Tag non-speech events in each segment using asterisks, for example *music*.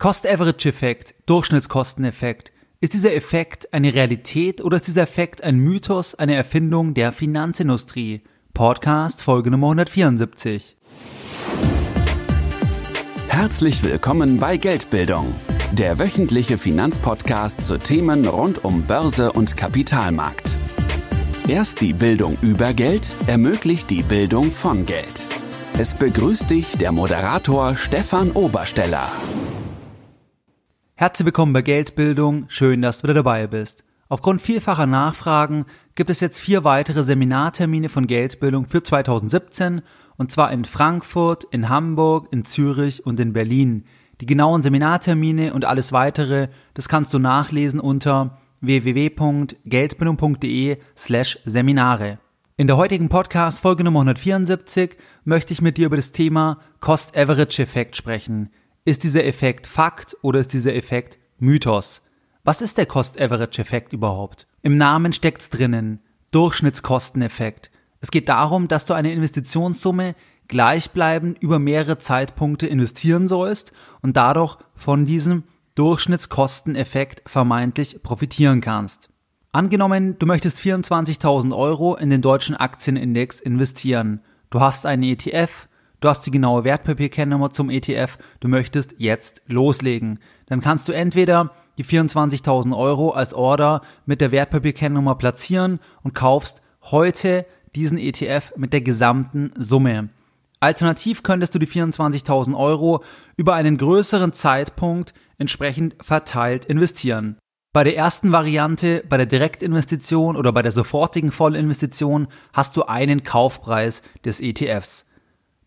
Cost-Average-Effekt, Durchschnittskosteneffekt. Ist dieser Effekt eine Realität oder ist dieser Effekt ein Mythos, eine Erfindung der Finanzindustrie? Podcast Folge Nummer 174. Herzlich willkommen bei Geldbildung, der wöchentliche Finanzpodcast zu Themen rund um Börse und Kapitalmarkt. Erst die Bildung über Geld ermöglicht die Bildung von Geld. Es begrüßt dich der Moderator Stefan Obersteller. Herzlich willkommen bei Geldbildung, schön, dass du wieder dabei bist. Aufgrund vielfacher Nachfragen gibt es jetzt vier weitere Seminartermine von Geldbildung für 2017 und zwar in Frankfurt, in Hamburg, in Zürich und in Berlin. Die genauen Seminartermine und alles weitere, das kannst du nachlesen unter www.geldbildung.de slash Seminare. In der heutigen Podcast Folge Nummer 174 möchte ich mit dir über das Thema Cost-Average-Effekt sprechen. Ist dieser Effekt Fakt oder ist dieser Effekt Mythos? Was ist der Cost-Average-Effekt überhaupt? Im Namen steckt's drinnen. Durchschnittskosteneffekt. Es geht darum, dass du eine Investitionssumme gleichbleibend über mehrere Zeitpunkte investieren sollst und dadurch von diesem Durchschnittskosteneffekt vermeintlich profitieren kannst. Angenommen, du möchtest 24.000 Euro in den deutschen Aktienindex investieren. Du hast einen ETF, Du hast die genaue Wertpapierkennnummer zum ETF, du möchtest jetzt loslegen. Dann kannst du entweder die 24.000 Euro als Order mit der Wertpapierkennnummer platzieren und kaufst heute diesen ETF mit der gesamten Summe. Alternativ könntest du die 24.000 Euro über einen größeren Zeitpunkt entsprechend verteilt investieren. Bei der ersten Variante, bei der Direktinvestition oder bei der sofortigen Vollinvestition hast du einen Kaufpreis des ETFs.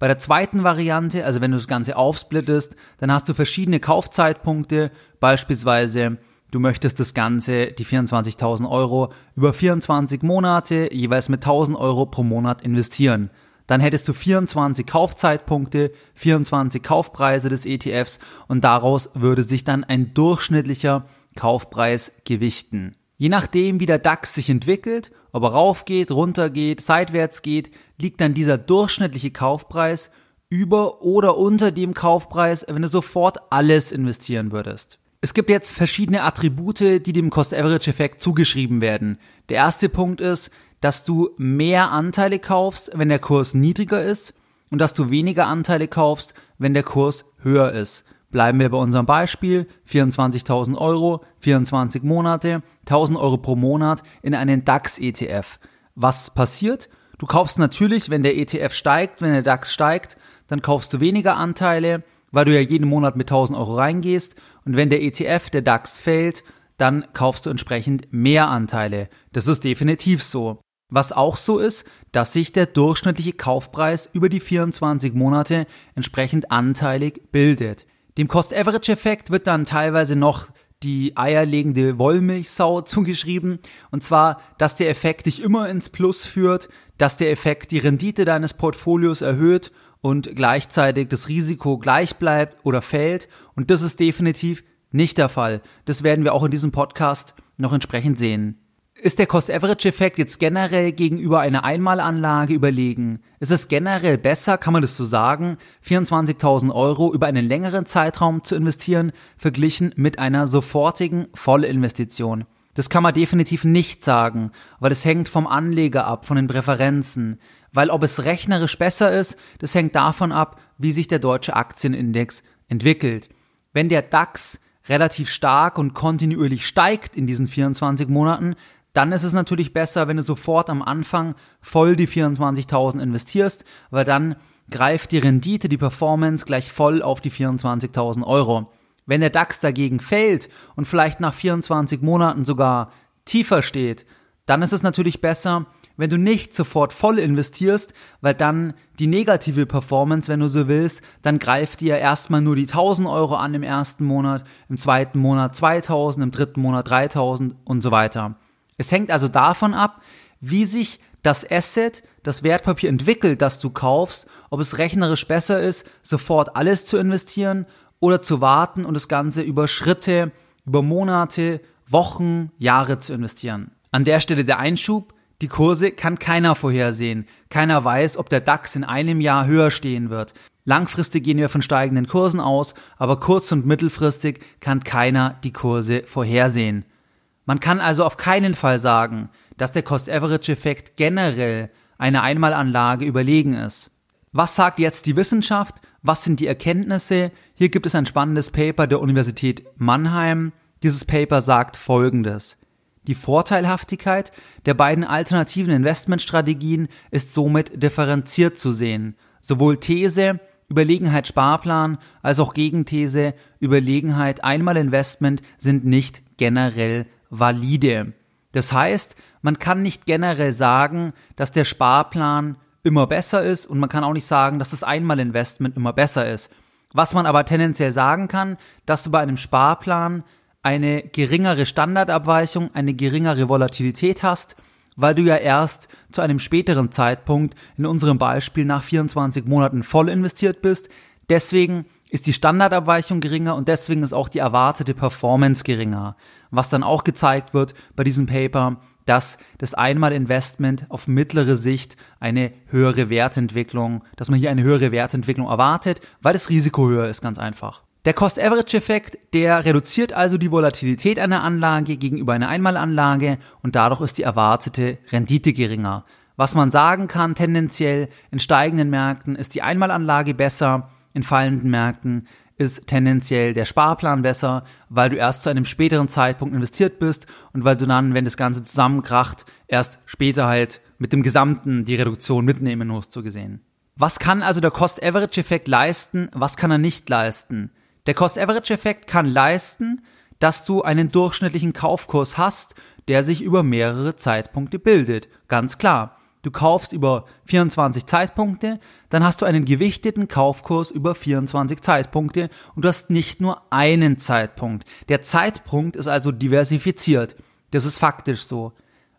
Bei der zweiten Variante, also wenn du das Ganze aufsplittest, dann hast du verschiedene Kaufzeitpunkte, beispielsweise du möchtest das Ganze, die 24.000 Euro, über 24 Monate jeweils mit 1.000 Euro pro Monat investieren. Dann hättest du 24 Kaufzeitpunkte, 24 Kaufpreise des ETFs und daraus würde sich dann ein durchschnittlicher Kaufpreis gewichten. Je nachdem, wie der DAX sich entwickelt, ob er rauf geht, runter geht, seitwärts geht, liegt dann dieser durchschnittliche Kaufpreis über oder unter dem Kaufpreis, wenn du sofort alles investieren würdest. Es gibt jetzt verschiedene Attribute, die dem Cost-Average-Effekt zugeschrieben werden. Der erste Punkt ist, dass du mehr Anteile kaufst, wenn der Kurs niedriger ist und dass du weniger Anteile kaufst, wenn der Kurs höher ist. Bleiben wir bei unserem Beispiel, 24.000 Euro, 24 Monate, 1.000 Euro pro Monat in einen DAX-ETF. Was passiert? Du kaufst natürlich, wenn der ETF steigt, wenn der DAX steigt, dann kaufst du weniger Anteile, weil du ja jeden Monat mit 1000 Euro reingehst. Und wenn der ETF, der DAX fällt, dann kaufst du entsprechend mehr Anteile. Das ist definitiv so. Was auch so ist, dass sich der durchschnittliche Kaufpreis über die 24 Monate entsprechend anteilig bildet. Dem Cost-Average-Effekt wird dann teilweise noch die eierlegende Wollmilchsau *laughs* zugeschrieben. Und zwar, dass der Effekt dich immer ins Plus führt, dass der Effekt die Rendite deines Portfolios erhöht und gleichzeitig das Risiko gleich bleibt oder fällt. Und das ist definitiv nicht der Fall. Das werden wir auch in diesem Podcast noch entsprechend sehen. Ist der Cost-Average-Effekt jetzt generell gegenüber einer Einmalanlage überlegen? Ist es generell besser, kann man das so sagen, 24.000 Euro über einen längeren Zeitraum zu investieren, verglichen mit einer sofortigen Vollinvestition? Das kann man definitiv nicht sagen, weil es hängt vom Anleger ab, von den Präferenzen. Weil ob es rechnerisch besser ist, das hängt davon ab, wie sich der deutsche Aktienindex entwickelt. Wenn der DAX relativ stark und kontinuierlich steigt in diesen 24 Monaten, dann ist es natürlich besser, wenn du sofort am Anfang voll die 24.000 investierst, weil dann greift die Rendite, die Performance gleich voll auf die 24.000 Euro. Wenn der DAX dagegen fällt und vielleicht nach 24 Monaten sogar tiefer steht, dann ist es natürlich besser, wenn du nicht sofort voll investierst, weil dann die negative Performance, wenn du so willst, dann greift dir erstmal nur die 1000 Euro an im ersten Monat, im zweiten Monat 2000, im dritten Monat 3000 und so weiter. Es hängt also davon ab, wie sich das Asset, das Wertpapier entwickelt, das du kaufst, ob es rechnerisch besser ist, sofort alles zu investieren oder zu warten und das Ganze über Schritte, über Monate, Wochen, Jahre zu investieren. An der Stelle der Einschub, die Kurse kann keiner vorhersehen. Keiner weiß, ob der DAX in einem Jahr höher stehen wird. Langfristig gehen wir von steigenden Kursen aus, aber kurz- und mittelfristig kann keiner die Kurse vorhersehen. Man kann also auf keinen Fall sagen, dass der Cost-Average-Effekt generell einer Einmalanlage überlegen ist. Was sagt jetzt die Wissenschaft? Was sind die Erkenntnisse? Hier gibt es ein spannendes Paper der Universität Mannheim. Dieses Paper sagt Folgendes. Die Vorteilhaftigkeit der beiden alternativen Investmentstrategien ist somit differenziert zu sehen. Sowohl These Überlegenheit Sparplan als auch Gegenthese Überlegenheit Einmalinvestment sind nicht generell valide. Das heißt, man kann nicht generell sagen, dass der Sparplan immer besser ist und man kann auch nicht sagen, dass das Einmalinvestment immer besser ist. Was man aber tendenziell sagen kann, dass du bei einem Sparplan eine geringere Standardabweichung, eine geringere Volatilität hast, weil du ja erst zu einem späteren Zeitpunkt, in unserem Beispiel nach 24 Monaten voll investiert bist. Deswegen ist die Standardabweichung geringer und deswegen ist auch die erwartete Performance geringer. Was dann auch gezeigt wird bei diesem Paper, dass das Einmalinvestment auf mittlere Sicht eine höhere Wertentwicklung, dass man hier eine höhere Wertentwicklung erwartet, weil das Risiko höher ist, ganz einfach. Der Cost-Average-Effekt, der reduziert also die Volatilität einer Anlage gegenüber einer Einmalanlage und dadurch ist die erwartete Rendite geringer. Was man sagen kann, tendenziell in steigenden Märkten ist die Einmalanlage besser, in fallenden Märkten ist tendenziell der Sparplan besser, weil du erst zu einem späteren Zeitpunkt investiert bist und weil du dann, wenn das Ganze zusammenkracht, erst später halt mit dem Gesamten die Reduktion mitnehmen musst, so gesehen. Was kann also der Cost-Average-Effekt leisten, was kann er nicht leisten? Der Cost-Average-Effekt kann leisten, dass du einen durchschnittlichen Kaufkurs hast, der sich über mehrere Zeitpunkte bildet. Ganz klar. Du kaufst über 24 Zeitpunkte, dann hast du einen gewichteten Kaufkurs über 24 Zeitpunkte und du hast nicht nur einen Zeitpunkt. Der Zeitpunkt ist also diversifiziert. Das ist faktisch so.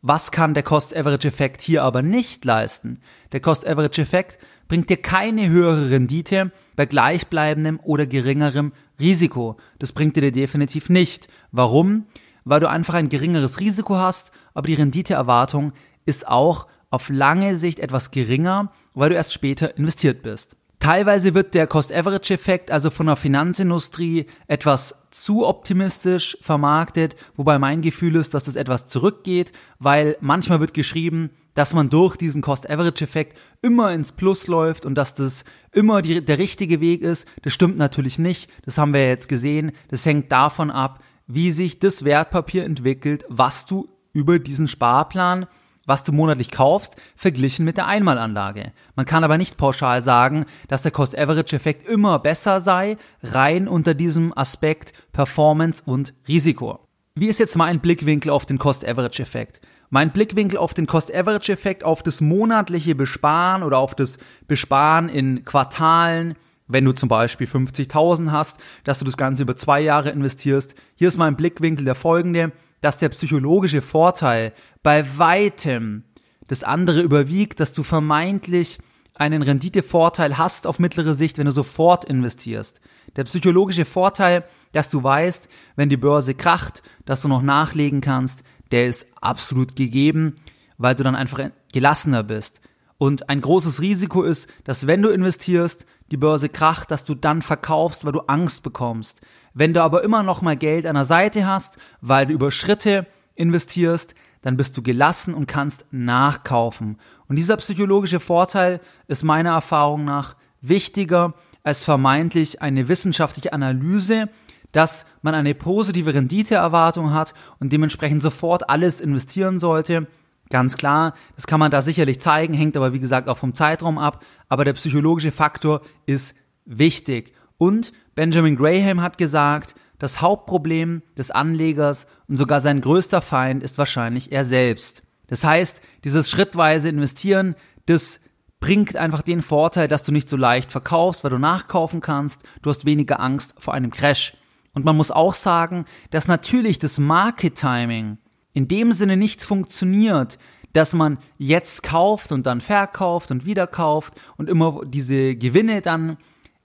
Was kann der Cost-Average-Effekt hier aber nicht leisten? Der Cost-Average-Effekt bringt dir keine höhere Rendite bei gleichbleibendem oder geringerem Risiko. Das bringt dir definitiv nicht. Warum? Weil du einfach ein geringeres Risiko hast, aber die Renditeerwartung ist auch auf lange Sicht etwas geringer, weil du erst später investiert bist. Teilweise wird der Cost-Average-Effekt also von der Finanzindustrie etwas zu optimistisch vermarktet, wobei mein Gefühl ist, dass das etwas zurückgeht, weil manchmal wird geschrieben, dass man durch diesen Cost-Average-Effekt immer ins Plus läuft und dass das immer die, der richtige Weg ist. Das stimmt natürlich nicht. Das haben wir jetzt gesehen. Das hängt davon ab, wie sich das Wertpapier entwickelt, was du über diesen Sparplan was du monatlich kaufst, verglichen mit der Einmalanlage. Man kann aber nicht pauschal sagen, dass der Cost-Average-Effekt immer besser sei, rein unter diesem Aspekt Performance und Risiko. Wie ist jetzt mein Blickwinkel auf den Cost-Average-Effekt? Mein Blickwinkel auf den Cost-Average-Effekt, auf das monatliche Besparen oder auf das Besparen in Quartalen, wenn du zum Beispiel 50.000 hast, dass du das Ganze über zwei Jahre investierst. Hier ist mein Blickwinkel der folgende dass der psychologische Vorteil bei weitem das andere überwiegt, dass du vermeintlich einen Renditevorteil hast auf mittlere Sicht, wenn du sofort investierst. Der psychologische Vorteil, dass du weißt, wenn die Börse kracht, dass du noch nachlegen kannst, der ist absolut gegeben, weil du dann einfach gelassener bist. Und ein großes Risiko ist, dass wenn du investierst, die Börse kracht, dass du dann verkaufst, weil du Angst bekommst. Wenn du aber immer noch mal Geld an der Seite hast, weil du über Schritte investierst, dann bist du gelassen und kannst nachkaufen. Und dieser psychologische Vorteil ist meiner Erfahrung nach wichtiger als vermeintlich eine wissenschaftliche Analyse, dass man eine positive Renditeerwartung hat und dementsprechend sofort alles investieren sollte. Ganz klar, das kann man da sicherlich zeigen, hängt aber wie gesagt auch vom Zeitraum ab, aber der psychologische Faktor ist wichtig. Und Benjamin Graham hat gesagt, das Hauptproblem des Anlegers und sogar sein größter Feind ist wahrscheinlich er selbst. Das heißt, dieses schrittweise Investieren, das bringt einfach den Vorteil, dass du nicht so leicht verkaufst, weil du nachkaufen kannst, du hast weniger Angst vor einem Crash. Und man muss auch sagen, dass natürlich das Market Timing in dem Sinne nicht funktioniert, dass man jetzt kauft und dann verkauft und wieder kauft und immer diese Gewinne dann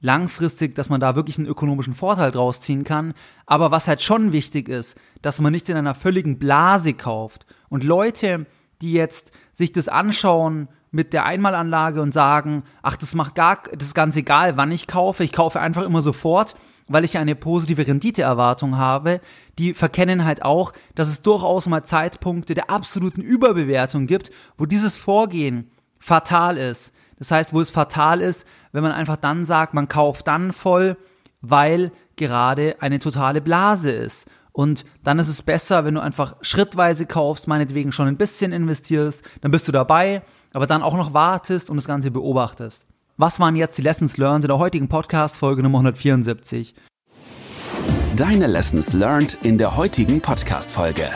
langfristig, dass man da wirklich einen ökonomischen Vorteil draus ziehen kann. Aber was halt schon wichtig ist, dass man nicht in einer völligen Blase kauft. Und Leute, die jetzt sich das anschauen, mit der Einmalanlage und sagen, ach, das macht gar, das ist ganz egal, wann ich kaufe. Ich kaufe einfach immer sofort, weil ich eine positive Renditeerwartung habe. Die verkennen halt auch, dass es durchaus mal Zeitpunkte der absoluten Überbewertung gibt, wo dieses Vorgehen fatal ist. Das heißt, wo es fatal ist, wenn man einfach dann sagt, man kauft dann voll, weil gerade eine totale Blase ist. Und dann ist es besser, wenn du einfach schrittweise kaufst, meinetwegen schon ein bisschen investierst, dann bist du dabei, aber dann auch noch wartest und das Ganze beobachtest. Was waren jetzt die Lessons learned in der heutigen Podcast-Folge Nummer 174? Deine Lessons learned in der heutigen Podcast-Folge.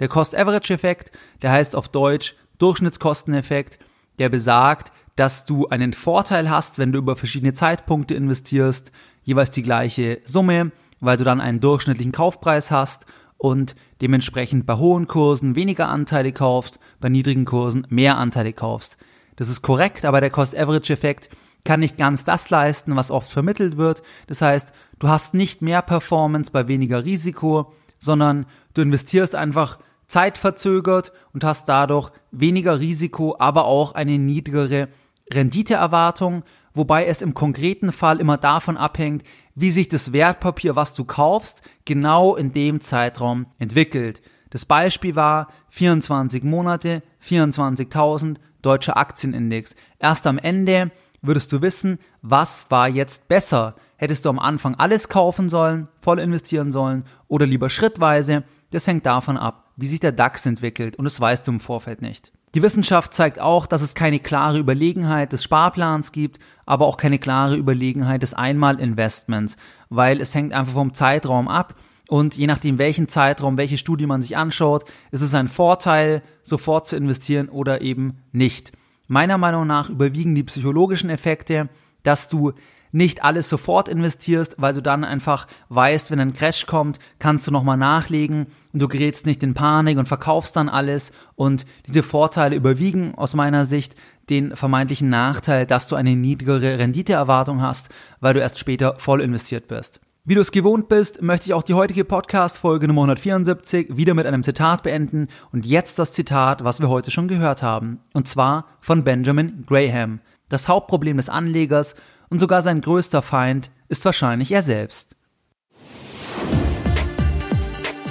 Der Cost-Average-Effekt, der heißt auf Deutsch Durchschnittskosteneffekt, der besagt, dass du einen Vorteil hast, wenn du über verschiedene Zeitpunkte investierst, jeweils die gleiche Summe, weil du dann einen durchschnittlichen Kaufpreis hast und dementsprechend bei hohen Kursen weniger Anteile kaufst, bei niedrigen Kursen mehr Anteile kaufst. Das ist korrekt, aber der Cost-Average-Effekt kann nicht ganz das leisten, was oft vermittelt wird. Das heißt, du hast nicht mehr Performance bei weniger Risiko, sondern du investierst einfach zeitverzögert und hast dadurch weniger Risiko, aber auch eine niedrigere Renditeerwartung, wobei es im konkreten Fall immer davon abhängt, wie sich das Wertpapier, was du kaufst, genau in dem Zeitraum entwickelt. Das Beispiel war 24 Monate, 24.000 deutscher Aktienindex. Erst am Ende würdest du wissen, was war jetzt besser. Hättest du am Anfang alles kaufen sollen, voll investieren sollen oder lieber schrittweise? Das hängt davon ab, wie sich der DAX entwickelt und das weißt du im Vorfeld nicht. Die Wissenschaft zeigt auch, dass es keine klare Überlegenheit des Sparplans gibt, aber auch keine klare Überlegenheit des Einmalinvestments, weil es hängt einfach vom Zeitraum ab und je nachdem, welchen Zeitraum, welche Studie man sich anschaut, ist es ein Vorteil, sofort zu investieren oder eben nicht. Meiner Meinung nach überwiegen die psychologischen Effekte, dass du nicht alles sofort investierst, weil du dann einfach weißt, wenn ein Crash kommt, kannst du nochmal nachlegen und du gerätst nicht in Panik und verkaufst dann alles und diese Vorteile überwiegen aus meiner Sicht den vermeintlichen Nachteil, dass du eine niedrigere Renditeerwartung hast, weil du erst später voll investiert bist. Wie du es gewohnt bist, möchte ich auch die heutige Podcast-Folge Nummer 174 wieder mit einem Zitat beenden und jetzt das Zitat, was wir heute schon gehört haben, und zwar von Benjamin Graham. Das Hauptproblem des Anlegers und sogar sein größter Feind ist wahrscheinlich er selbst.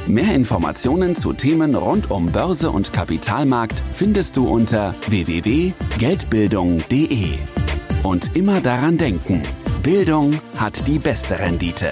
Mehr Informationen zu Themen rund um Börse und Kapitalmarkt findest du unter www.geldbildung.de. Und immer daran denken, Bildung hat die beste Rendite.